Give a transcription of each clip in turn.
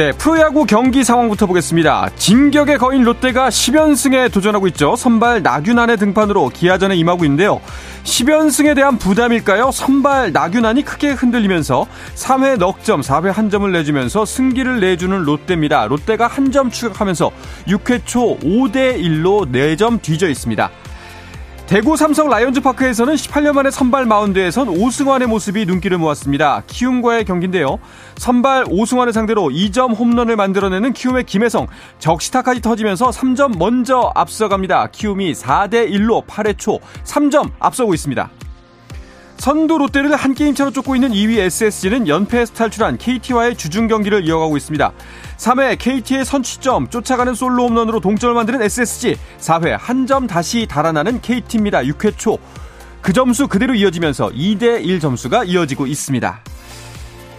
네, 프로야구 경기 상황부터 보겠습니다. 진격의 거인 롯데가 10연승에 도전하고 있죠. 선발 나균안의 등판으로 기아전에 임하고 있는데요. 10연승에 대한 부담일까요? 선발 나균안이 크게 흔들리면서 3회 넉점, 4회 한 점을 내주면서 승기를 내주는 롯데입니다. 롯데가 한 점 추격하면서 6회 초 5대 1로 4점 뒤져 있습니다. 대구 삼성 라이온즈 파크에서는 18년 만에 선발 마운드에선 오승환의 모습이 눈길을 모았습니다. 키움과의 경기인데요. 선발 오승환을 상대로 2점 홈런을 만들어내는 키움의 김혜성 적시타까지 터지면서 3점 먼저 앞서갑니다. 키움이 4대 1로 8회 초 3점 앞서고 있습니다. 선두 롯데를 한 게임 차로 쫓고 있는 2위 SSG는 연패에서 탈출한 KT와의 주중 경기를 이어가고 있습니다. 3회 KT의 선취점 쫓아가는 솔로 홈런으로 동점을 만드는 SSG 4회 한 점 다시 달아나는 KT입니다. 6회 초 그 점수 그대로 이어지면서 2대1 점수가 이어지고 있습니다.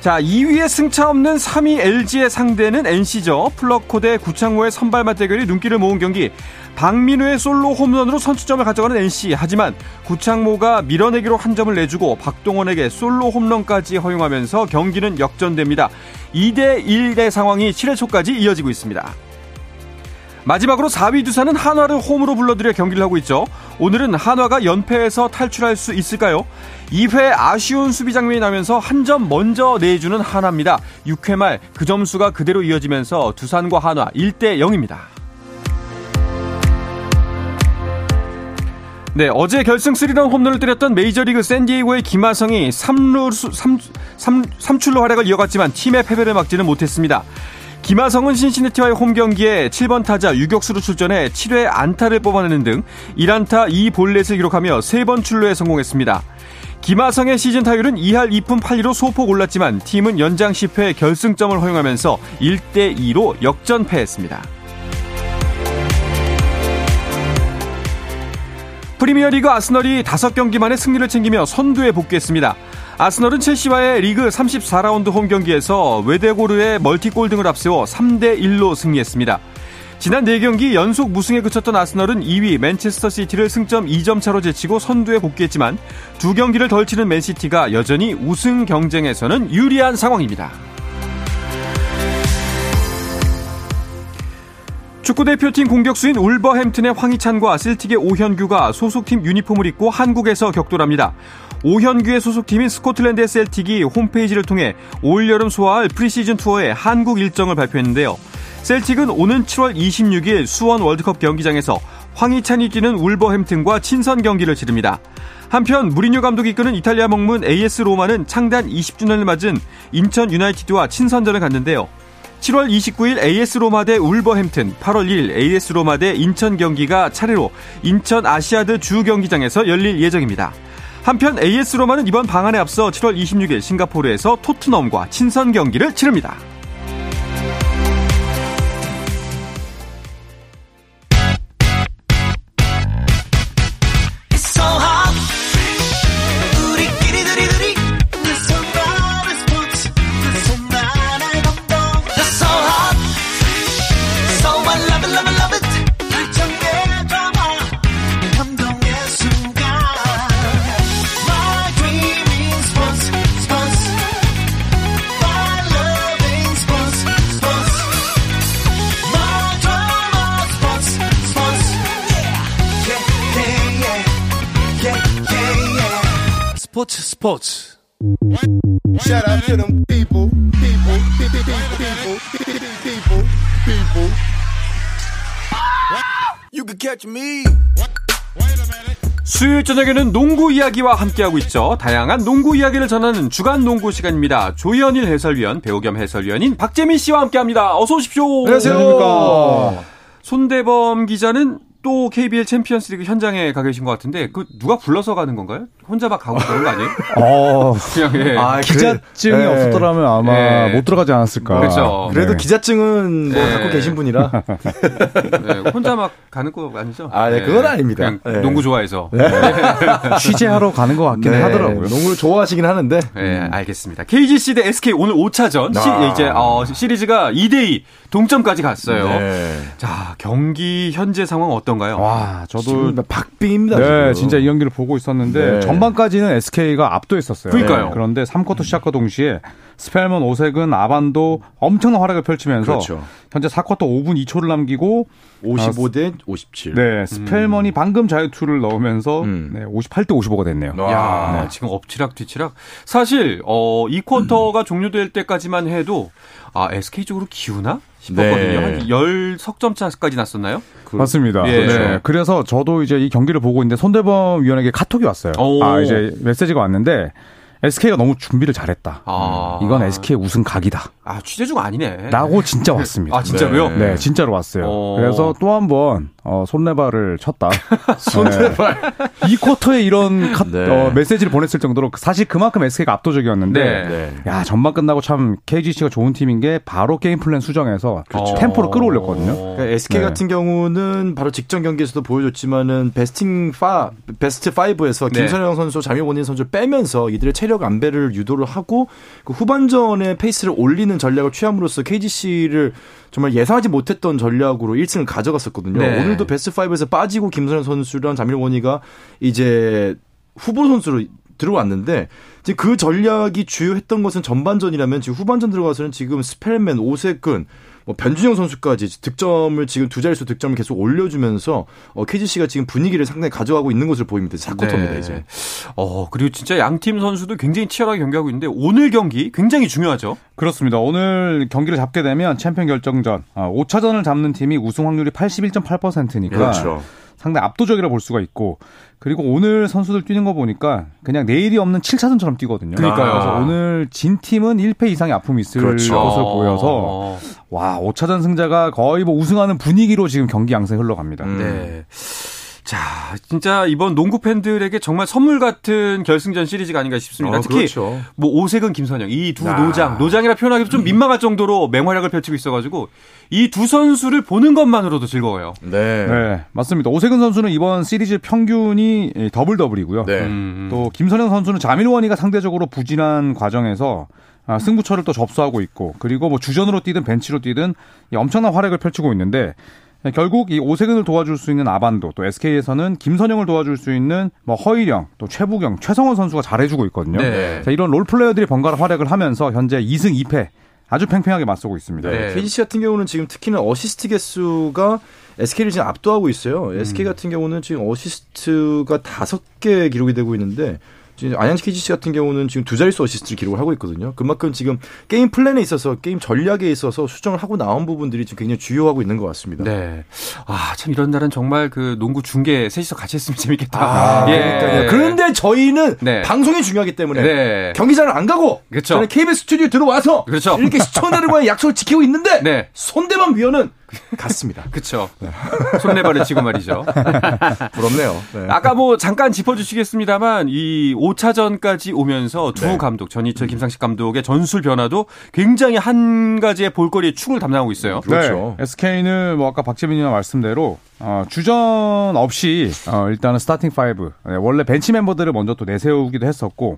자, 2위에 승차 없는 3위 LG의 상대는 NC죠. 플러코 대 구창모의 선발 맞대결이 눈길을 모은 경기. 박민우의 솔로 홈런으로 선취점을 가져가는 NC. 하지만 구창모가 밀어내기로 한 점을 내주고 박동원에게 솔로 홈런까지 허용하면서 경기는 역전됩니다. 2대 1의 상황이 7회 초까지 이어지고 있습니다. 마지막으로 4위 두산은 한화를 홈으로 불러들여 경기를 하고 있죠. 오늘은 한화가 연패에서 탈출할 수 있을까요? 2회 아쉬운 수비 장면이 나면서 한 점 먼저 내주는 한화입니다. 6회 말 그 점수가 그대로 이어지면서 두산과 한화 1대 0입니다. 네, 어제 결승 3런 홈런을 때렸던 메이저리그 샌디에이고의 김하성이 3루, 3, 3, 3출로 활약을 이어갔지만 팀의 패배를 막지는 못했습니다. 김하성은 신시내티와의 홈경기에 7번 타자 유격수로 출전해 7회 안타를 뽑아내는 등 1안타 2볼넷을 기록하며 3번 출루에 성공했습니다. 김하성의 시즌 타율은 2할 2푼 8리로 소폭 올랐지만 팀은 연장 10회 결승점을 허용하면서 1대2로 역전패했습니다. 프리미어리그 아스널이 5경기 만에 승리를 챙기며 선두에 복귀했습니다. 아스널은 첼시와의 리그 34라운드 홈 경기에서 외대고르의 멀티골 등을 앞세워 3대 1로 승리했습니다. 지난 4경기 연속 무승에 그쳤던 아스널은 2위 맨체스터 시티를 승점 2점 차로 제치고 선두에 복귀했지만 두 경기를 덜 치는 맨시티가 여전히 우승 경쟁에서는 유리한 상황입니다. 축구대표팀 공격수인 울버햄튼의 황희찬과 셀틱의 오현규가 소속팀 유니폼을 입고 한국에서 격돌합니다. 오현규의 소속팀인 스코틀랜드의 셀틱이 홈페이지를 통해 올여름 소화할 프리시즌 투어의 한국 일정을 발표했는데요. 셀틱은 오는 7월 26일 수원 월드컵 경기장에서 황희찬이 뛰는 울버햄튼과 친선 경기를 치릅니다. 한편 무리뉴 감독이 이끄는 이탈리아 명문 AS 로마는 창단 20주년을 맞은 인천 유나이티드와 친선전을 갖는데요. 7월 29일 AS 로마 대 울버햄튼, 8월 1일 AS 로마 대 인천 경기가 차례로 인천 아시아드 주 경기장에서 열릴 예정입니다. 한편 AS 로마는 이번 방안에 앞서 7월 26일 싱가포르에서 토트넘과 친선 경기를 치릅니다. 스포츠 스포츠 Shout out to them people, people, people, people, people, people. You can catch me. 수요일 저녁에는 농구 이야기와 함께하고 있죠. 다양한 농구 이야기를 전하는 주간 농구 시간입니다. 조현일 해설위원, 배우 겸 해설위원인 박재민 씨와 함께합니다. 어서 오십시오. 안녕하세요. 손대범 기자는 또 KBL 챔피언스리그 현장에 가 계신 것 같은데 그 누가 불러서 가는 건가요? 혼자 막 가고 그런 거 아니에요? 어, 그냥 예. 아, 기자증이 그래- 예. 없었더라면 아마 네. 못 들어가지 않았을까. 그렇죠. 그래도 네. 기자증은 뭐 네. 갖고 계신 분이라. 예, 혼자 막 가는 거 아니죠? 아, 네, 그건 아닙니다. 그냥 네. 농구 좋아해서. 취재하러 가는 것 같긴 네, 하더라고요. 농구를 좋아하시긴 하는데. 예, 알겠습니다. KGC 대 SK 오늘 5차전 아. 시, 이제 어, 시리즈가 2대 2 동점까지 갔어요. 네. 자, 경기 현재 상황 어떤가요? 와, 저도 박빙입니다. 네, 지금. 진짜 이 경기를 보고 있었는데 네. 전반까지는 SK가 압도했었어요. 그러니까요. 네, 그런데 3쿼터 시작과 동시에 스펠맨 오세근 아반도 엄청난 활약을 펼치면서 그렇죠. 현재 4쿼터 5분 2초를 남기고 55대 57. 네, 스펠맨이 방금 자유투를 넣으면서 음. 네, 58대 55가 됐네요. 야, 지금 엎치락 뒤치락. 사실 어, 이 쿼터가 종료될 때까지만 해도 아, SK 쪽으로 기우나 싶었거든요. 네. 한 10석점 차까지 났었나요? 맞습니다. 예. 네. 그래서 저도 이제 이 경기를 보고 있는데 손대범 위원에게 카톡이 왔어요. 오. 아, 이제 메시지가 왔는데 SK가 너무 준비를 잘했다. 아. 이건 SK 우승 각이다. 아, 취재중 아니네. 라고 진짜 왔습니다. 아, 진짜로요? 네. 네, 진짜로 왔어요. 어. 그래서 또 한번 어, 손레발을 쳤다. 손레발. 이 쿼터에 이런 카- 네. 어, 메시지를 보냈을 정도로 사실 그만큼 SK가 압도적이었는데 네. 네. 야 전반 끝나고 참 KGC가 좋은 팀인 게 바로 game plan 수정해서 그렇죠. 템포를 끌어올렸거든요. 그러니까 SK 네. 같은 경우는 바로 직전 경기에서도 보여줬지만은 베스팅 파 베스트 5에서 네. 김선형 선수, 장효곤인 선수를 빼면서 이들의 체력 안배를 유도를 하고 그 후반전에 페이스를 올리는 전략을 취함으로써 KGC를 정말 예상하지 못했던 전략으로 1승을 가져갔었거든요. 네. 오늘도 베스트 5에서 빠지고 김선형 선수랑 장효곤이가 이제 후보 선수로 들어왔는데 이제 그 전략이 주효했던 것은 전반전이라면 지금 후반전 들어가서는 지금 스펠맨, 오세근, 뭐 변준영 선수까지 득점을 지금 두 자릿수 득점을 계속 올려주면서 어, KGC가 지금 분위기를 상당히 가져가고 있는 것을 보입니다. 4쿼터입니다 네. 이제. 어, 그리고 진짜 양팀 선수도 굉장히 치열하게 경기하고 있는데 오늘 경기 굉장히 중요하죠. 그렇습니다. 오늘 경기를 잡게 되면 챔피언 결정전 아, 5차전을 잡는 팀이 우승 확률이 81.8%니까 그렇죠. 상당히 압도적이라 볼 수가 있고 그리고 오늘 선수들 뛰는 거 보니까 그냥 내일이 없는 7차전처럼 뛰거든요. 그러니까요. 그래서 오늘 진 팀은 1패 이상의 아픔이 있을 그렇죠. 것으로 보여서 어, 와 5차전 승자가 거의 뭐 우승하는 분위기로 지금 경기 양상 흘러갑니다. 음. 네. 자, 진짜 이번 농구 팬들에게 정말 선물 같은 결승전 시리즈가 아닌가 싶습니다. 어, 특히 그렇죠. 뭐 오세근, 김선형 이두 아. 노장, 노장이라 표현하기도 좀 민망할 정도로 맹활약을 펼치고 있어가지고 이 두 선수를 보는 것만으로도 즐거워요. 네. 네, 맞습니다. 오세근 선수는 이번 시리즈 평균이 더블 더블이고요. 네. 음. 또 김선형 선수는 자밀 워니가 상대적으로 부진한 과정에서 아, 승부처를 또 접수하고 있고 그리고 뭐 주전으로 뛰든 벤치로 뛰든 이 엄청난 활약을 펼치고 있는데 결국 이 오세근을 도와줄 수 있는 아반도 또 SK에서는 김선형을 도와줄 수 있는 뭐 허일영 또 최부경 최성원 선수가 잘해주고 있거든요. 네. 자, 이런 role player들이 번갈아 활약을 하면서 현재 2승 2패 아주 팽팽하게 맞서고 있습니다. 네. KGC 같은 경우는 지금 특히는 어시스트 개수가 SK를 지금 압도하고 있어요. SK 같은 경우는 지금 어시스트가 다섯 개 기록이 되고 있는데 안양시 KGC 같은 경우는 지금 두 자릿수 어시스트를 기록을 하고 있거든요. 그만큼 지금 game plan에 있어서 게임 전략에 있어서 수정을 하고 나온 부분들이 지금 굉장히 주효하고 있는 것 같습니다. 네. 아, 참 이런 날은 정말 그 농구 중계 셋이서 같이 했으면 재밌겠다. 아, 예. 그러니까요. 그런데 저희는 네. 방송이 중요하기 때문에 네. 경기장을 안 가고 그렇죠. 저는 KBS 스튜디오 들어와서 그렇죠. 이렇게 시청자들과의 약속을 지키고 있는데 네. 손대범 위원은 갔습니다. 그쵸. 손레발을 치고 말이죠. 부럽네요. 네. 아까 뭐 잠깐 짚어주시겠습니다만 이 5차전까지 오면서 두 네. 감독 전희철 김상식 감독의 전술 변화도 굉장히 한 가지의 볼거리의 축을 담당하고 있어요. 그렇죠. 네, SK는 뭐 아까 박재민 의원 말씀대로 어, 주전 없이 어, 일단은 스타팅 5 네, 원래 벤치 멤버들을 먼저 또 내세우기도 했었고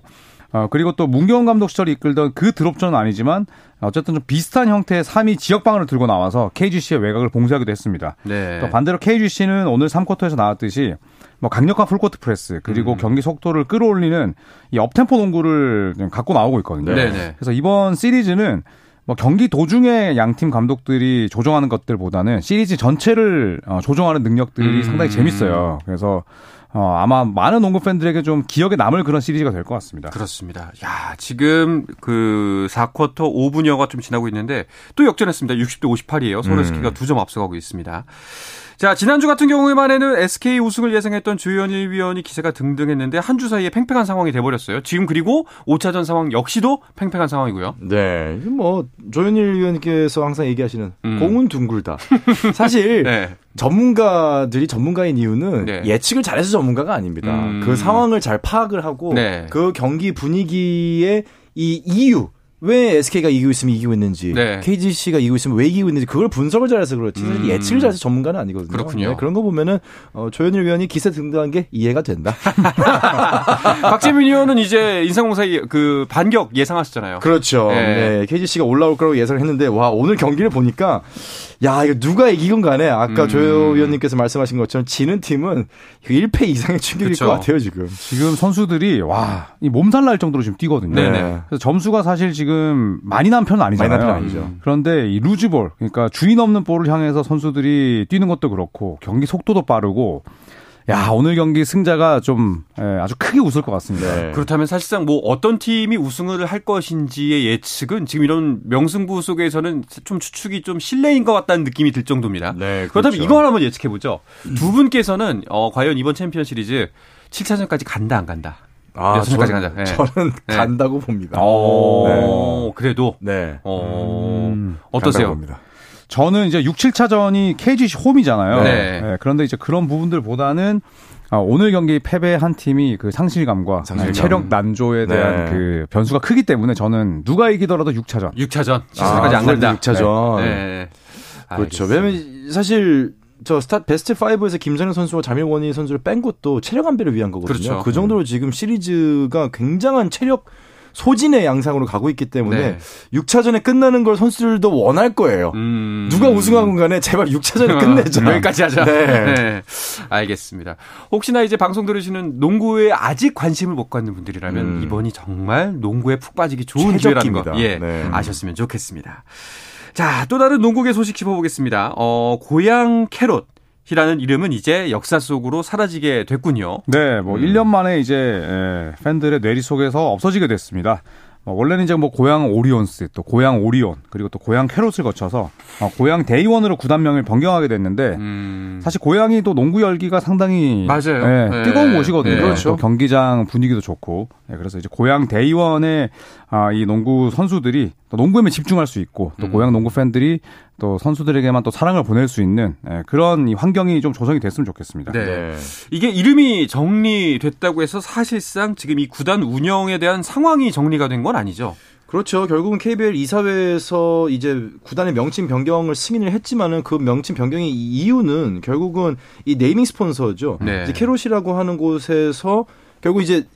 어, 그리고 또 문경원 감독 시절에 이끌던 그 드롭전은 아니지만 어쨌든 좀 비슷한 형태의 3위 지역방을 들고 나와서 KGC의 외곽을 봉쇄하기도 했습니다. 네. 또 반대로 KGC는 오늘 3쿼터에서 나왔듯이 뭐 강력한 full-court press 그리고 음. 경기 속도를 끌어올리는 이 up-tempo 농구를 좀 갖고 나오고 있거든요. 네네. 그래서 이번 시리즈는 뭐 경기 도중에 양 팀 감독들이 조정하는 것들보다는 시리즈 전체를 어, 조정하는 능력들이 음. 상당히 재밌어요. 그래서 어, 아마 많은 농구 팬들에게 좀 기억에 남을 그런 시리즈가 될 것 같습니다. 그렇습니다. 야, 지금 그 4쿼터 5분여가 좀 지나고 있는데 또 역전했습니다. 60대 58이에요. 서울 SK가 두점 앞서가고 있습니다. 자, 지난주 같은 경우에만에는 SK 우승을 예상했던 조현일 위원이 기세가 등등했는데 한 주 사이에 팽팽한 상황이 돼버렸어요. 지금 그리고 5차전 상황 역시도 팽팽한 상황이고요. 네, 뭐 조현일 위원께서 항상 얘기하시는 음. 공은 둥글다. 사실 네. 전문가들이 전문가인 이유는 네. 예측을 잘해서 전문가가 아닙니다. 음. 그 상황을 잘 파악을 하고 네. 그 경기 분위기의 이 이유 왜 SK가 이기고 있으면 이기고 있는지, 네. KGC가 이기고 있으면 왜 이기고 있는지 그걸 분석을 잘해서 그렇지 음. 예측을 잘해서 전문가는 아니거든요. 그렇군요. 네, 그런 거 보면은 어, 조현일 위원이 기세 등등한 게 이해가 된다. 박재민 의원은 이제 인상공사 그 반격 예상하셨잖아요. 그렇죠. 네. 네. KGC가 올라올 거라고 예상을 했는데 와 오늘 경기를 보니까 야 이거 누가 이기건 간에 아까 음. 조 의원님께서 말씀하신 것처럼 지는 팀은 1패 이상의 충격일 그쵸. 것 같아요 지금. 지금 선수들이 와, 이 몸살 날 정도로 지금 뛰거든요. 네네. 그래서 점수가 사실 지금 많이 난 편은 아니잖아요. 많이 난 편은 아니죠. 그런데 이 루즈볼, 그러니까 주인 없는 볼을 향해서 선수들이 뛰는 것도 그렇고 경기 속도도 빠르고 야, 오늘 경기 승자가 좀 예, 아주 크게 웃을 것 같습니다. 네. 그렇다면 사실상 뭐 어떤 팀이 우승을 할 것인지의 예측은 지금 이런 명승부 속에서는 좀 추측이 좀 실례인 것 같다는 느낌이 들 정도입니다. 네, 그렇다면 그렇죠. 이거 한번 예측해 보죠. 두 분께서는 어, 과연 이번 챔피언 시리즈 7차전까지 간다 안 간다. 아, 여섯까지 저는- 가자. 네. 저는 네. 간다고 봅니다. 어, 그래도 네. 어, 음, 어떠세요? 봅니다. 저는 이제 6, 7차전이 KGC 홈이잖아요. 네. 예, 그런데 이제 그런 부분들보다는 아, 오늘 경기 패배한 팀이 그 상실감과 상실감. 체력 난조에 대한 네. 그 변수가 크기 때문에 저는 누가 이기더라도 6차전. 6차전 7차전까지 아, 안 간다. 6차전. 네. 그렇죠. 알겠습니다. 왜냐면 사실 저 스타 베스트 5에서 김정현 선수와 자밀 원희 선수를 뺀 것도 체력 안배를 위한 거거든요. 그렇죠. 그 정도로 지금 시리즈가 굉장한 체력 소진의 양상으로 가고 있기 때문에 네. 6차전에 끝나는 걸 선수들도 원할 거예요. 음. 누가 우승하건 간에 제발 6차전에 끝내자. 여기까지 하자. 네. 네. 알겠습니다. 혹시나 이제 방송 들으시는 농구에 아직 관심을 못 갖는 분들이라면 음. 이번이 정말 농구에 푹 빠지기 좋은 기회라는 거. 예, 네. 아셨으면 좋겠습니다. 자, 또 다른 농구계 소식 짚어보겠습니다. 어, 고양 캐롯. 이라는 이름은 이제 역사 속으로 사라지게 됐군요. 네, 뭐 음. 1년 만에 이제 예, 팬들의 뇌리 속에서 없어지게 됐습니다. 어, 원래는 이제 뭐 고양 오리온스, 또 고양 오리온, 그리고 또 고양 캐롯을 거쳐서 어, 고양 데이원으로 구단명을 변경하게 됐는데 음. 사실 고양이 또 농구 열기가 상당히 맞아요. 예, 네. 뜨거운 곳이거든요. 네. 그렇죠. 또 경기장 분위기도 좋고 예, 그래서 이제 고양 데이원의 아, 이 농구 선수들이 또 농구에만 집중할 수 있고 또 음. 고양 농구 팬들이 또 선수들에게만 또 사랑을 보낼 수 있는 예, 그런 이 환경이 좀 조성이 됐으면 좋겠습니다. 네. 네. 이게 이름이 정리됐다고 해서 사실상 지금 이 구단 운영에 대한 상황이 정리가 된 건 아니죠. 그렇죠. 결국은 KBL 이사회에서 이제 구단의 명칭 변경을 승인을 했지만은 그 명칭 변경의 이유는 결국은 이 네이밍 스폰서죠. 네. 이제 캐롯이라고 하는 곳에서 결국 이제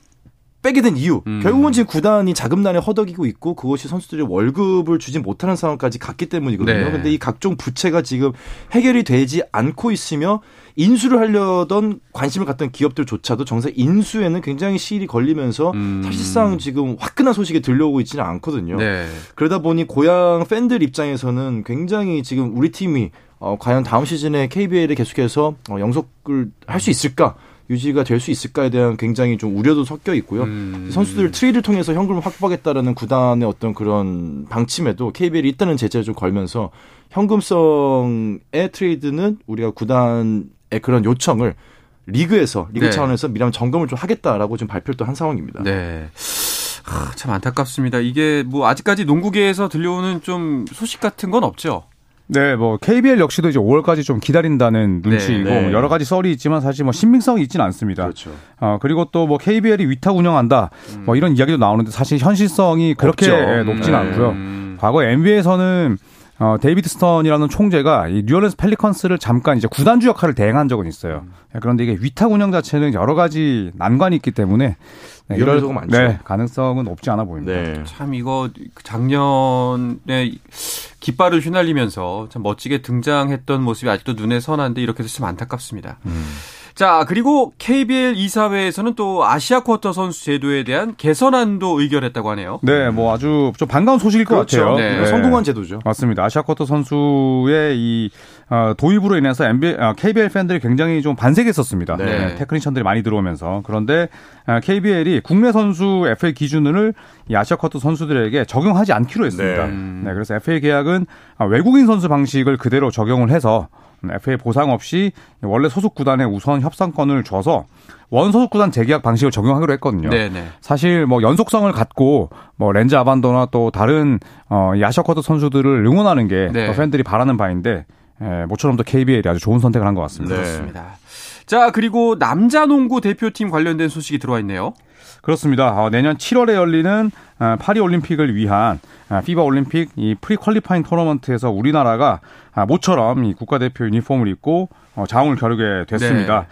빼게 된 이유. 음. 결국은 지금 구단이 자금난에 허덕이고 있고 그것이 선수들이 월급을 주지 못하는 상황까지 갔기 때문이거든요. 네. 근데 이 각종 부채가 지금 해결이 되지 않고 있으며 인수를 하려던 관심을 갖던 기업들조차도 정작 인수에는 굉장히 시일이 걸리면서 음. 사실상 지금 화끈한 소식이 들려오고 있지는 않거든요. 네. 그러다 보니 고양 팬들 입장에서는 굉장히 지금 우리 팀이 어, 과연 다음 시즌에 KBL에 계속해서 어, 영속을 할 수 있을까? 유지가 될 수 있을까에 대한 굉장히 좀 우려도 섞여 있고요. 음. 선수들 트레이드를 통해서 현금을 확보하겠다라는 구단의 어떤 그런 방침에도 KBL이 일단은 제재를 좀 걸면서 현금성의 트레이드는 우리가 구단의 그런 요청을 리그에서 리그 네. 차원에서 미라면 점검을 좀 하겠다라고 지금 발표를 또 한 상황입니다. 네. 하, 참 안타깝습니다. 이게 뭐 아직까지 농구계에서 들려오는 좀 소식 같은 건 없죠. 네, 뭐 KBL 역시도 이제 5월까지 좀 기다린다는 눈치이고 네. 여러 가지 썰이 있지만 사실 뭐 신빙성이 있지는 않습니다. 그렇죠. 어, 그리고 또 뭐 KBL이 위탁 운영한다 뭐 이런 이야기도 나오는데 사실 현실성이 그렇게 없죠. 예, 높진 음. 않고요. 음. 과거 NBA에서는 어, 데이비드 스턴이라는 총재가 이 뉴올리언스 펠리컨스를 잠깐 이제 구단주 역할을 대행한 적은 있어요. 예, 그런데 이게 위탁 운영 자체는 여러 가지 난관이 있기 때문에 네, 이럴-. 네, 가능성은 높지 않아 보입니다. 네. 참 이거 작년에 깃발을 휘날리면서 참 멋지게 등장했던 모습이 아직도 눈에 선한데 이렇게 해서 참 안타깝습니다. 자, 그리고 KBL 이사회에서는 또 아시아 쿼터 선수 제도에 대한 개선안도 의결했다고 하네요. 네, 뭐 아주 좀 반가운 소식일 것 그렇죠. 같아요. 네. 성공한 제도죠. 맞습니다. 아시아 쿼터 선수의 이 어, 도입으로 인해서 NBA, 어, KBL 팬들이 굉장히 좀 반색했었습니다. 네. 네, 테크니션들이 많이 들어오면서 그런데 어, KBL이 국내 선수 FA 기준을 이 아시아 쿼터 선수들에게 적용하지 않기로 했습니다. 네. 네, 그래서 FA 계약은 아, 외국인 선수 방식을 그대로 적용을 해서 음, FA 보상 없이 원래 소속 구단에 우선 협상권을 줘서 원소속 구단 재계약 방식을 적용하기로 했거든요. 네네. 사실 뭐 연속성을 갖고 뭐 렌즈 아반도나 또 다른 어, 쿼터 선수들을 응원하는 게 네. 더 팬들이 바라는 바인데 예, 모처럼 또 KBL이 아주 좋은 선택을 한 것 같습니다. 네. 그렇습니다. 자, 그리고 남자 농구 대표팀 관련된 소식이 들어와 있네요. 그렇습니다. 어, 내년 7월에 열리는 어, 파리 올림픽을 위한 어, FIBA 올림픽 이 pre-qualifying 토너먼트에서 우리나라가 아, 모처럼 이 국가대표 유니폼을 입고 어, 자웅을 겨루게 됐습니다. 네.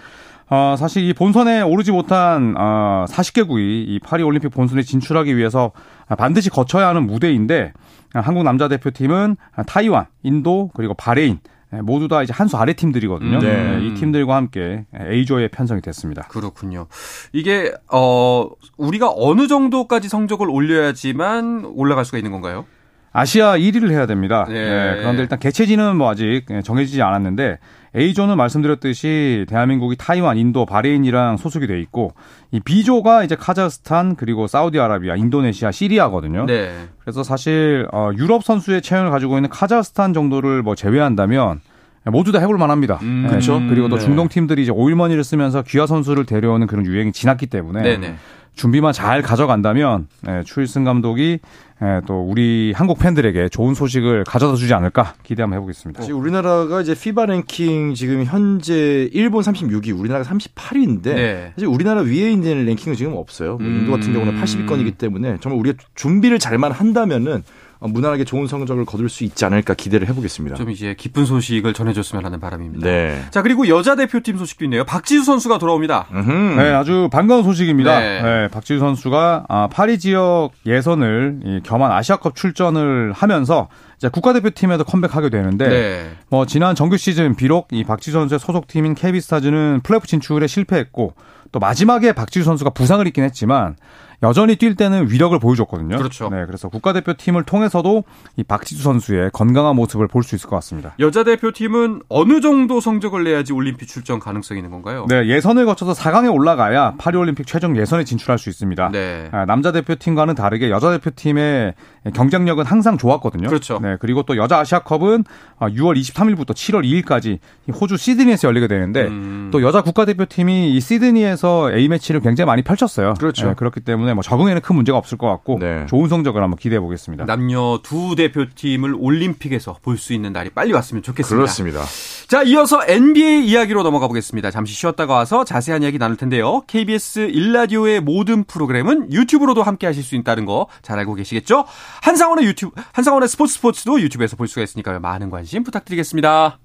어, 사실 이 본선에 오르지 못한 어, 40개국이 이 파리 올림픽 본선에 진출하기 위해서 반드시 거쳐야 하는 무대인데 아, 한국 남자 대표팀은 타이완, 인도 그리고 바레인 예, 모두 다 이제 한 수 아래 팀들이거든요. 네. 예, 이 팀들과 함께 A조에 편성이 됐습니다. 그렇군요. 이게 어 우리가 어느 정도까지 성적을 올려야지만 올라갈 수가 있는 건가요? 아시아 1위를 해야 됩니다. 네. 예, 그런데 일단 개최지는 뭐 아직 정해지지 않았는데 A조는 말씀드렸듯이 대한민국이 타이완, 인도, 바레인이랑 소속이 돼 있고 이 B조가 이제 카자흐스탄 그리고 사우디아라비아, 인도네시아, 시리아거든요. 네. 그래서 사실 어, 유럽 선수의 체형을 가지고 있는 카자흐스탄 정도를 뭐 제외한다면 모두 다 해볼 만합니다. 음, 예, 그렇죠. 그리고 또 네. 중동 팀들이 이제 오일머니를 쓰면서 귀화 선수를 데려오는 그런 유행이 지났기 때문에 네네. 준비만 잘 가져간다면 예, 추일승 감독이 예, 또 우리 한국 팬들에게 좋은 소식을 가져다 주지 않을까 기대 한번 해보겠습니다. 지금 우리나라가 이제 피바 랭킹 지금 현재 일본 36위, 우리나라가 38위인데 네. 사실 우리나라 위에 있는 랭킹은 지금 없어요. 뭐 인도 같은 음. 경우는 80위권이기 때문에 정말 우리가 준비를 잘만 한다면은 어, 무난하게 좋은 성적을 거둘 수 있지 않을까 기대를 해보겠습니다. 좀 이제 기쁜 소식을 전해줬으면 하는 바람입니다. 네. 자 그리고 여자 대표팀 소식도 있네요. 박지수 선수가 돌아옵니다. 네, 아주 반가운 소식입니다. 네. 네, 박지수 선수가 아, 파리 지역 예선을 이 겸한 아시아컵 출전을 하면서 이제 국가대표팀에도 컴백하게 되는데 네. 뭐 지난 정규 시즌 비록 이 박지수 선수의 소속팀인 KB스타즈는 플레이오프 진출에 실패했고 또 마지막에 박지수 선수가 부상을 입긴 했지만 여전히 뛸 때는 위력을 보여줬거든요. 그렇죠. 네, 그래서 국가대표팀을 통해서도 이 박지수 선수의 건강한 모습을 볼 수 있을 것 같습니다. 여자 대표팀은 어느 정도 성적을 내야지 올림픽 출전 가능성이 있는 건가요? 네, 예선을 거쳐서 4강에 올라가야 파리올림픽 최종 예선에 진출할 수 있습니다. 네. 아, 남자 대표팀과는 다르게 여자 대표팀의 경쟁력은 항상 좋았거든요. 그렇죠. 네, 그리고 또 여자 아시아컵은 6월 23일부터 7월 2일까지 호주 시드니에서 열리게 되는데 음. 또 여자 국가대표팀이 이 시드니에서 A 매치를 굉장히 많이 펼쳤어요. 그렇죠. 네, 그렇기 때문에 뭐 적응에는 큰 문제가 없을 것 같고 네. 좋은 성적을 한번 기대해 보겠습니다. 남녀 두 대표팀을 올림픽에서 볼 수 있는 날이 빨리 왔으면 좋겠습니다. 그렇습니다. 자, 이어서 NBA 이야기로 넘어가 보겠습니다. 잠시 쉬었다가 와서 자세한 이야기 나눌 텐데요. KBS 일라디오의 모든 프로그램은 유튜브로도 함께 하실 수 있다는 거 잘 알고 계시겠죠? 한상원의 유튜브, 한상원의 스포츠 스포츠도 유튜브에서 볼 수가 있으니까요. 많은 관심 부탁드리겠습니다.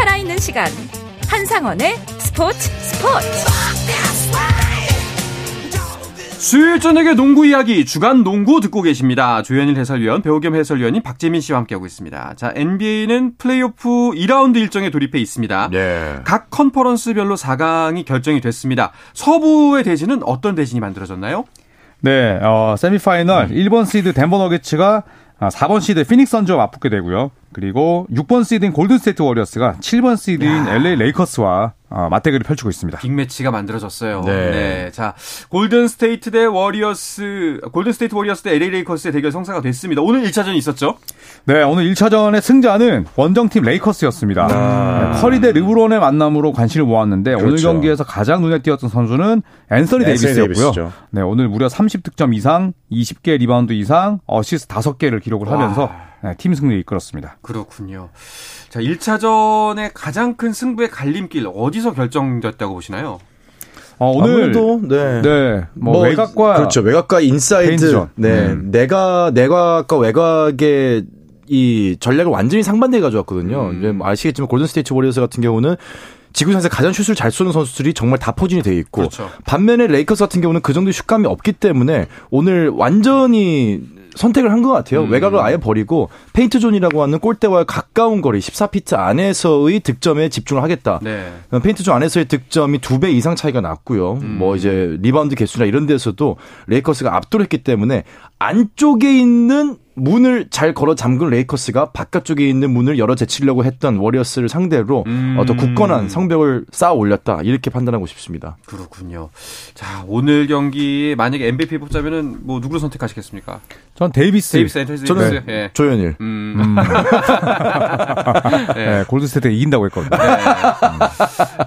살아있는 시간 한상원의 스포츠 스포츠 수요일 저녁의 농구 이야기 주간 농구 듣고 계십니다. 조현일 해설위원, 배우 겸 해설위원인 박재민 씨와 함께하고 있습니다. 자, NBA는 플레이오프 2라운드 일정에 돌입해 있습니다. 네. 각 컨퍼런스별로 4강이 결정이 됐습니다. 서부의 대진은 어떤 대진이 만들어졌나요? 네, 어, 세미파이널 1번 시드 덴버 너게츠가 4번 시드 피닉스 선즈와 맞붙게 되고요. 그리고 6번 시드인 골든스테이트 워리어스가 7번 시드인 LA 레이커스와 어, 맞대결을 펼치고 있습니다. 빅매치가 만들어졌어요. 네. 네. 자, 골든 스테이트 대 워리어스, 골든 스테이트 워리어스 대 LA 레이커스의 대결 성사가 됐습니다. 오늘 1차전이 있었죠? 네, 오늘 1차전의 승자는 원정팀 레이커스였습니다. 네, 커리 대 르브론의 만남으로 관심을 모았는데 오늘 그렇죠. 경기에서 가장 눈에 띄었던 선수는 앤서니 데이비스였고요. 네, 오늘 무려 30득점 이상, 20개 리바운드 이상, 어시스트 5개를 기록을 와. 하면서 네, 팀 승리를 이끌었습니다. 그렇군요. 자, 1차전의 가장 큰 승부의 갈림길 어디서 결정됐다고 보시나요? 어, 오늘 아무래도 네. 네, 뭐, 외곽과 그렇죠. 외곽과 인사이드. 네. 음. 내가 내곽과 외곽의 이 전략을 완전히 상반되게 가져왔거든요. 음. 이제 뭐 아시겠지만 골든 스테이트 워리어스 같은 경우는 지구상에서 가장 슛을 잘 쏘는 선수들이 정말 다 포진이 돼 있고 그렇죠. 반면에 레이커스 같은 경우는 그 정도의 슛감이 없기 때문에 오늘 완전히 선택을 한 것 같아요. 음. 외곽을 아예 버리고 페인트 존이라고 하는 골대와 가까운 거리 14피트 안에서의 득점에 집중을 하겠다. 네. 페인트 존 안에서의 득점이 두 배 이상 차이가 났고요. 음. 뭐 이제 리바운드 개수나 이런 데서도 레이커스가 압도했기 때문에 안쪽에 있는 문을 잘 걸어 잠근 레이커스가 바깥쪽에 있는 문을 열어 제치려고 했던 워리어스를 상대로 음. 어, 더 굳건한 성벽을 쌓아 올렸다 이렇게 판단하고 싶습니다. 그렇군요. 자, 오늘 경기 만약에 MVP 뽑자면은 뭐 누구를 선택하시겠습니까? 전 데이비스. 데이비스 앤터니 저는 데이비스. 예. 조현일. 음. 네, 골든스테이트가 이긴다고 했거든요.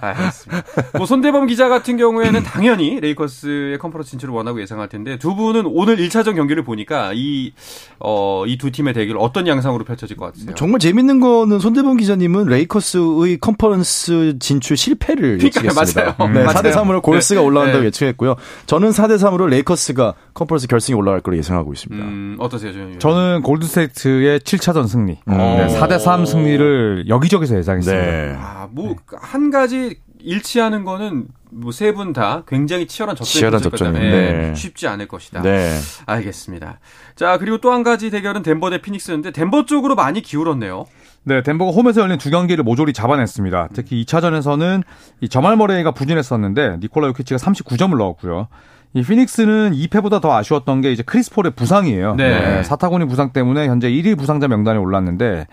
알겠습니다. 뭐 손대범 기자 같은 경우에는 당연히 레이커스의 컨퍼런스 진출을 원하고 예상할 텐데 두 분은 오늘 1차전 경기를 보니까 이 어, 이 두 팀의 대결 어떤 양상으로 펼쳐질 것 같으세요? 정말 재밌는 거는 손대범 기자님은 레이커스의 컨퍼런스 진출 실패를 예측했습니다. 맞아요. 네, 맞아요. 4대 3으로 골스가 네. 올라간다고 네. 예측했고요. 저는 4대 3으로 레이커스가 컨퍼런스 결승에 올라갈 거로 예상하고 있습니다. 음, 어떠세요, 저는? 저는 골든스테이트의 7차전 승리. 음. 네, 4대 3 승리를 여기저기서 예상했습니다. 네. 아, 뭐 한 가지 일치하는 거는 뭐 세 분 다 굉장히 치열한 접전이 펼쳐질 거다. 예, 네. 쉽지 않을 것이다. 네. 알겠습니다. 자, 그리고 또 한 가지 대결은 덴버 대 피닉스인데 덴버 쪽으로 많이 기울었네요. 네, 덴버가 홈에서 열린 두 경기를 모조리 잡아냈습니다. 특히 2차전에서는 이 자말 머레이가 부진했었는데 니콜라 요키치가 39점을 넣었고요. 이 피닉스는 2패보다 더 아쉬웠던 게 이제 크리스 폴의 부상이에요. 네. 사타구니 부상 때문에 현재 1위 부상자 명단에 올랐는데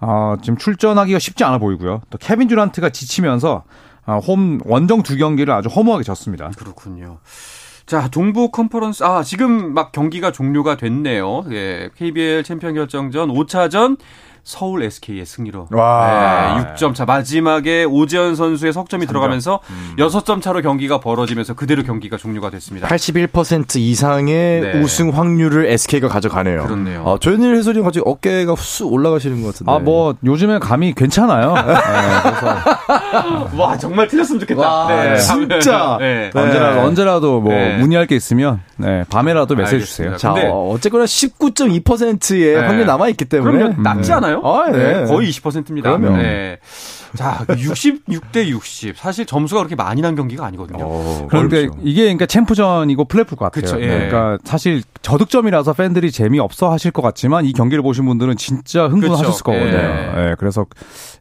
어, 지금 출전하기가 쉽지 않아 보이고요. 또 케빈 듀란트가 지치면서 어, 홈 원정 두 경기를 아주 허무하게 졌습니다. 그렇군요. 자, 동부 컨퍼런스, 아, 지금 막 경기가 종료가 됐네요. 예, KBL 챔피언 결정전 5차전 서울 SK의 승리로. 와. 네, 6점 차. 마지막에 오재현 선수의 석점이 들어가면서 음. 6점 차로 경기가 벌어지면서 그대로 경기가 종료가 됐습니다. 81% 이상의 네. 우승 확률을 SK가 가져가네요. 그렇네요. 아, 조현일 해설위원 갑자기 어깨가 쑥 올라가시는 것 같은데. 아, 뭐 요즘에 감이 괜찮아요. 네, 와, 정말 틀렸으면 좋겠다. 와, 진짜. 네. 네. 언제라도 언제라도 뭐 네. 문의할 게 있으면 네, 밤에라도 메시지 알겠습니다. 주세요. 자, 근데- 어, 어쨌거나 19.2%의 네. 확률 남아 있기 때문에. 그럼요. 낮지 않아요? 아, 네. 거의 20%입니다. 그럼요. 네. 자, 66대 60. 사실 점수가 그렇게 많이 난 경기가 아니거든요. 어, 그런데 어렵죠. 이게 그러니까 챔프전이고 플레이오프 같아요. 그쵸, 예. 그러니까 사실 저득점이라서 팬들이 재미없어 하실 것 같지만 이 경기를 보신 분들은 진짜 흥분하셨을 그쵸, 거거든요. 예. 예, 그래서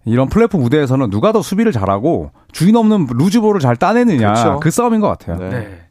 이런 플레이오프 무대에서는 누가 더 수비를 잘하고 주인 없는 루즈볼을 잘 따내느냐 그쵸. 그 싸움인 것 같아요. 네. 네.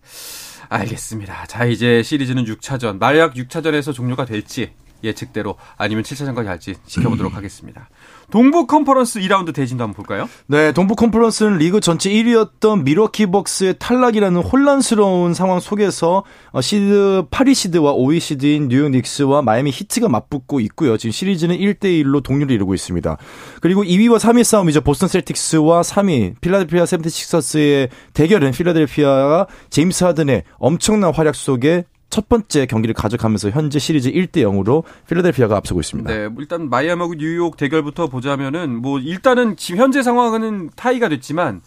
알겠습니다. 자, 이제 시리즈는 6차전. 만약 6차전에서 종료가 될지 예측대로 아니면 7차전까지 갈지 지켜보도록 하겠습니다. 동부 컨퍼런스 2라운드 대진도 한번 볼까요? 네, 동부 컨퍼런스는 리그 전체 1위였던 밀워키 벅스의 탈락이라는 혼란스러운 상황 속에서 어, 시드 8위 시드와 5위 시드인 뉴욕 닉스와 마이애미 히트가 맞붙고 있고요. 지금 시리즈는 1대 1로 동률을 이루고 있습니다. 그리고 2위와 3위 싸움이죠. 보스턴 셀틱스와 3위 필라델피아 세븐티식서스의 대결은 필라델피아가 제임스 하든의 엄청난 활약 속에 첫 번째 경기를 가져가면서 현재 시리즈 1대 0으로 필라델피아가 앞서고 있습니다. 네, 뭐 일단 마이애미하고 뉴욕 대결부터 보자면은 뭐 일단은 지금 현재 상황은 타이가 됐지만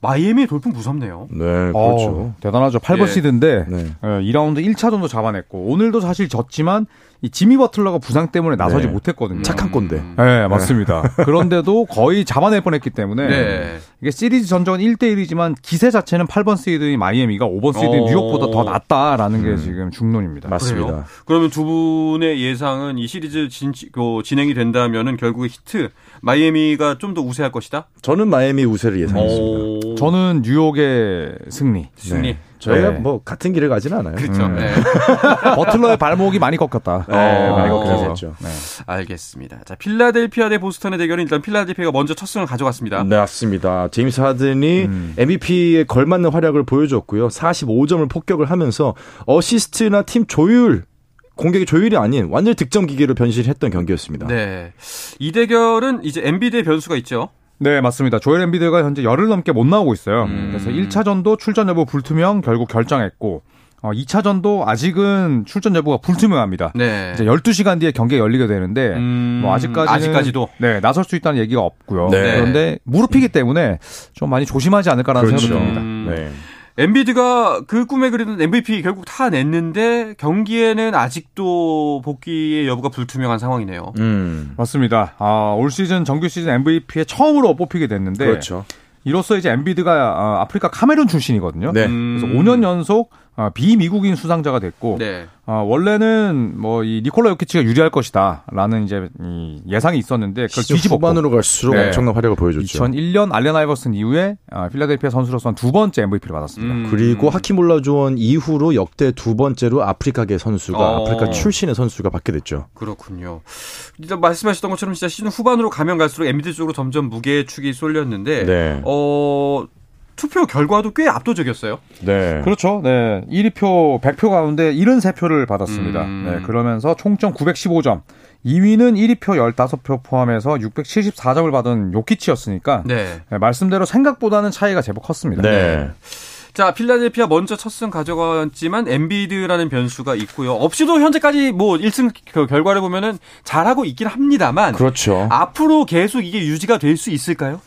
마이애미의 돌풍 무섭네요. 네, 어, 그렇죠. 대단하죠. 8번 예. 시드인데 네. 2라운드 1차전도 잡아냈고 오늘도 사실 졌지만 이 지미 버틀러가 부상 때문에 나서지 네. 못했거든요. 착한 꼰대. 네, 맞습니다. 그런데도 거의 잡아낼 뻔했기 때문에 네. 이게 시리즈 전적은 1대 1이지만 기세 자체는 8번 시드인 마이애미가 5번 시드인 어. 뉴욕보다 더 낫다라는 게 지금 중론입니다. 맞습니다. 그래요? 그러면 두 분의 예상은 이 시리즈 진, 그 진행이 된다면은 결국에 히트 마이애미가 좀 더 우세할 것이다. 저는 마이애미 우세를 예상했습니다. 오. 저는 뉴욕의 승리. 승리. 저희가 네. 뭐 같은 길을 가진 않아요. 그렇죠. 음. 네. 버틀러의 발목이 많이 꺾였다. 네, 많이 어, 꺾여서 그래서. 했죠. 네. 알겠습니다. 자, 필라델피아 대 보스턴의 대결은 일단 필라델피아가 먼저 첫 승을 가져갔습니다. 네, 맞습니다. 제임스 하든이 음. MVP에 걸맞는 활약을 보여줬고요. 45점을 폭격을 하면서 어시스트나 팀 조율, 공격의 조율이 아닌 완전 히 득점 기계로 변신했던 경기였습니다. 네. 이 대결은 이제 엠비드의 변수가 있죠. 네, 맞습니다. 조엘 엠비드가 현재 열흘 넘게 못 나오고 있어요. 음. 그래서 1차전도 출전 여부 불투명 결국 결정했고 어, 2차전도 아직은 출전 여부가 불투명합니다. 네. 이제 12시간 뒤에 경기가 열리게 되는데 음, 뭐 아직까지는 아직까지도 네, 나설 수 있다는 얘기가 없고요. 네. 그런데 무릎이기 때문에 좀 많이 조심하지 않을까라는 그렇죠. 생각이 듭니다. 음, 네. 엔비드가 그 꿈에 그리던 MVP 결국 다 냈는데 경기에는 아직도 복귀의 여부가 불투명한 상황이네요. 음. 맞습니다. 아, 올 시즌 정규 시즌 MVP에 처음으로 뽑히게 됐는데 그렇죠. 이로써 이제 엔비드가 아, 아프리카 카메룬 출신이거든요. 네. 음. 그래서 5년 연속 어, 비미국인 수상자가 됐고 네. 어, 원래는 뭐 이 니콜라 요키치가 유리할 것이다라는 이제 이 예상이 있었는데 그걸 뒤집었고 후반으로 갈수록 네. 엄청난 활약을 보여줬죠. 2001년 알렌 아이버슨 이후에 어, 필라델피아 선수로서는 두 번째 MVP를 받았습니다. 음. 그리고 하키몰라조원 이후로 역대 두 번째로 아프리카계 선수가 어. 아프리카 출신의 선수가 받게 됐죠. 그렇군요. 일단 말씀하셨던 것처럼 진짜 시즌 후반으로 가면 갈수록 엔비디 쪽으로 점점 무게의 축이 쏠렸는데 네. 어 투표 결과도 꽤 압도적이었어요. 네. 그렇죠. 네. 1위표 100표 가운데 73표를 받았습니다. 음. 네. 그러면서 총점 915점. 2위는 1위표 15표 포함해서 674점을 받은 요키치였으니까 네. 네, 말씀대로 생각보다는 차이가 제법 컸습니다. 네. 자, 필라델피아 먼저 첫 승 가져갔지만 엔비드라는 변수가 있고요. 없이도 현재까지 뭐 1승 그 결과를 보면은 잘하고 있긴 합니다만 그렇죠. 앞으로 계속 이게 유지가 될 수 있을까요?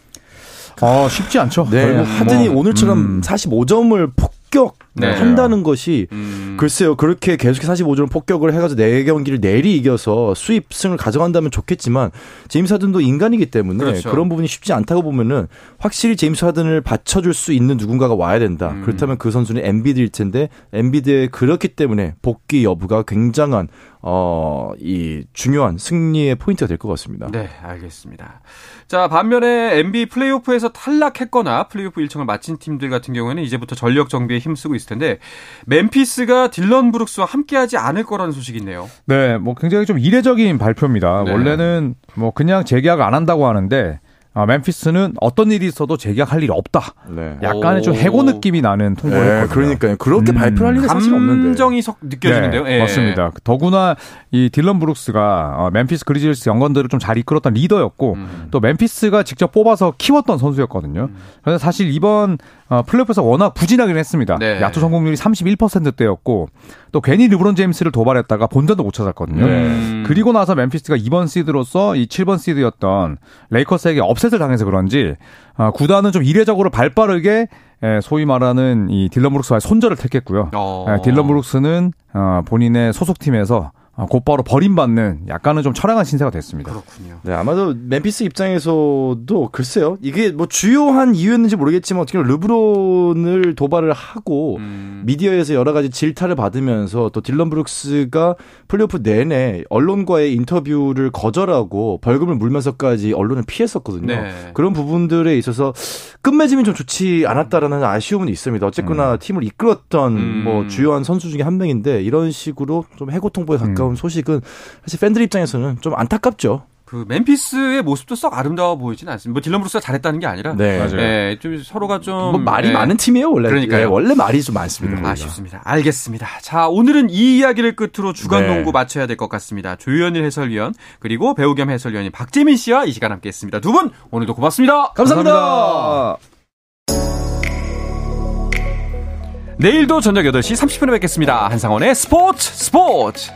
어, 쉽지 않죠. 네. 결국 하든이 뭐, 오늘처럼 음, 45점을 폭격 한다는 것이 음. 글쎄요. 그렇게 계속 45점을 폭격을 해가지고 4경기를 내리 이겨서 수입승을 가져간다면 좋겠지만 제임스 하든도 인간이기 때문에 그렇죠. 그런 부분이 쉽지 않다고 보면은 확실히 제임스 하든을 받쳐줄 수 있는 누군가가 와야 된다. 음. 그렇다면 그 선수는 엠비드일 텐데 엠비드의 그렇기 때문에 복귀 여부가 굉장한 어, 이 중요한 승리의 포인트가 될 것 같습니다. 네, 알겠습니다. 자, 반면에 NBA 플레이오프에서 탈락했거나 플레이오프 일정을 마친 팀들 같은 경우에는 이제부터 전력 정비에 힘쓰고 있을 텐데 멤피스가 딜런 브룩스와 함께하지 않을 거라는 소식이 있네요. 네, 뭐 굉장히 좀 이례적인 발표입니다. 네. 원래는 뭐 그냥 재계약 안 한다고 하는데 아, 멤피스는 어떤 일이 있어도 재계약할 일이 없다. 네. 약간의 좀 오. 해고 느낌이 나는 통보를 네, 했거든요. 그러니까요. 그렇게 음. 발표를 할 일이 사실 없는데. 감정이 석 느껴지는데요. 네, 예. 맞습니다. 더구나 이 딜런 브룩스가 어, 멤피스 그리즐스 연건들을 좀 잘 이끌었던 리더였고 음. 또 멤피스가 직접 뽑아서 키웠던 선수였거든요. 그래서 사실 이번 어, 플레이오프에서 워낙 부진하긴 했습니다. 네. 야투 성공률이 31%대였고 또 괜히 르브론 제임스를 도발했다가 본전도 못 찾았거든요. 음. 그리고 나서 멤피스가 2번 시드로서 이 7번 시드였던 레이커스에게 upset을 당해서 그런지 어, 구단은 좀 이례적으로 발빠르게 에, 소위 말하는 이 딜런 브룩스와의 손절을 택했고요. 어. 에, 딜런 브룩스는 어, 본인의 소속팀에서 어, 곧바로 버림받는 약간은 좀 처량한 신세가 됐습니다. 그렇군요. 네, 아마도 멤피스 입장에서도 글쎄요. 이게 뭐 주요한 이유였는지 모르겠지만 어떻게 보면 르브론을 도발을 하고 음. 미디어에서 여러 가지 질타를 받으면서 또 딜런 브룩스가 플레이오프 내내 언론과의 인터뷰를 거절하고 벌금을 물면서까지 언론을 피했었거든요. 네. 그런 부분들에 있어서 끝맺음이 좀 좋지 않았다라는 아쉬움은 있습니다. 어쨌거나 팀을 이끌었던 음. 뭐 주요한 선수 중에 한 명인데 이런 식으로 좀 해고 통보에 가까운 소식은 사실 팬들 입장에서는 좀 안타깝죠. 그 멤피스의 모습도 썩 아름다워 보이진 않습니다. 뭐 딜런 브룩스가 잘했다는 게 아니라 네. 맞아요. 예, 좀 서로가 좀 뭐 말이 예, 많은 팀이에요 원래. 그러니까요. 예, 원래 말이 좀 많습니다. 음. 아쉽습니다. 알겠습니다. 자, 오늘은 이 이야기를 끝으로 주간 네. 농구 마쳐야 될 것 같습니다. 조현일 해설위원 그리고 배우 겸 해설위원인 박재민 씨와 이 시간 함께했습니다. 두 분 오늘도 고맙습니다. 감사합니다. 내일도 저녁 8시 30분에 뵙겠습니다. 한상원의 스포츠 스포츠.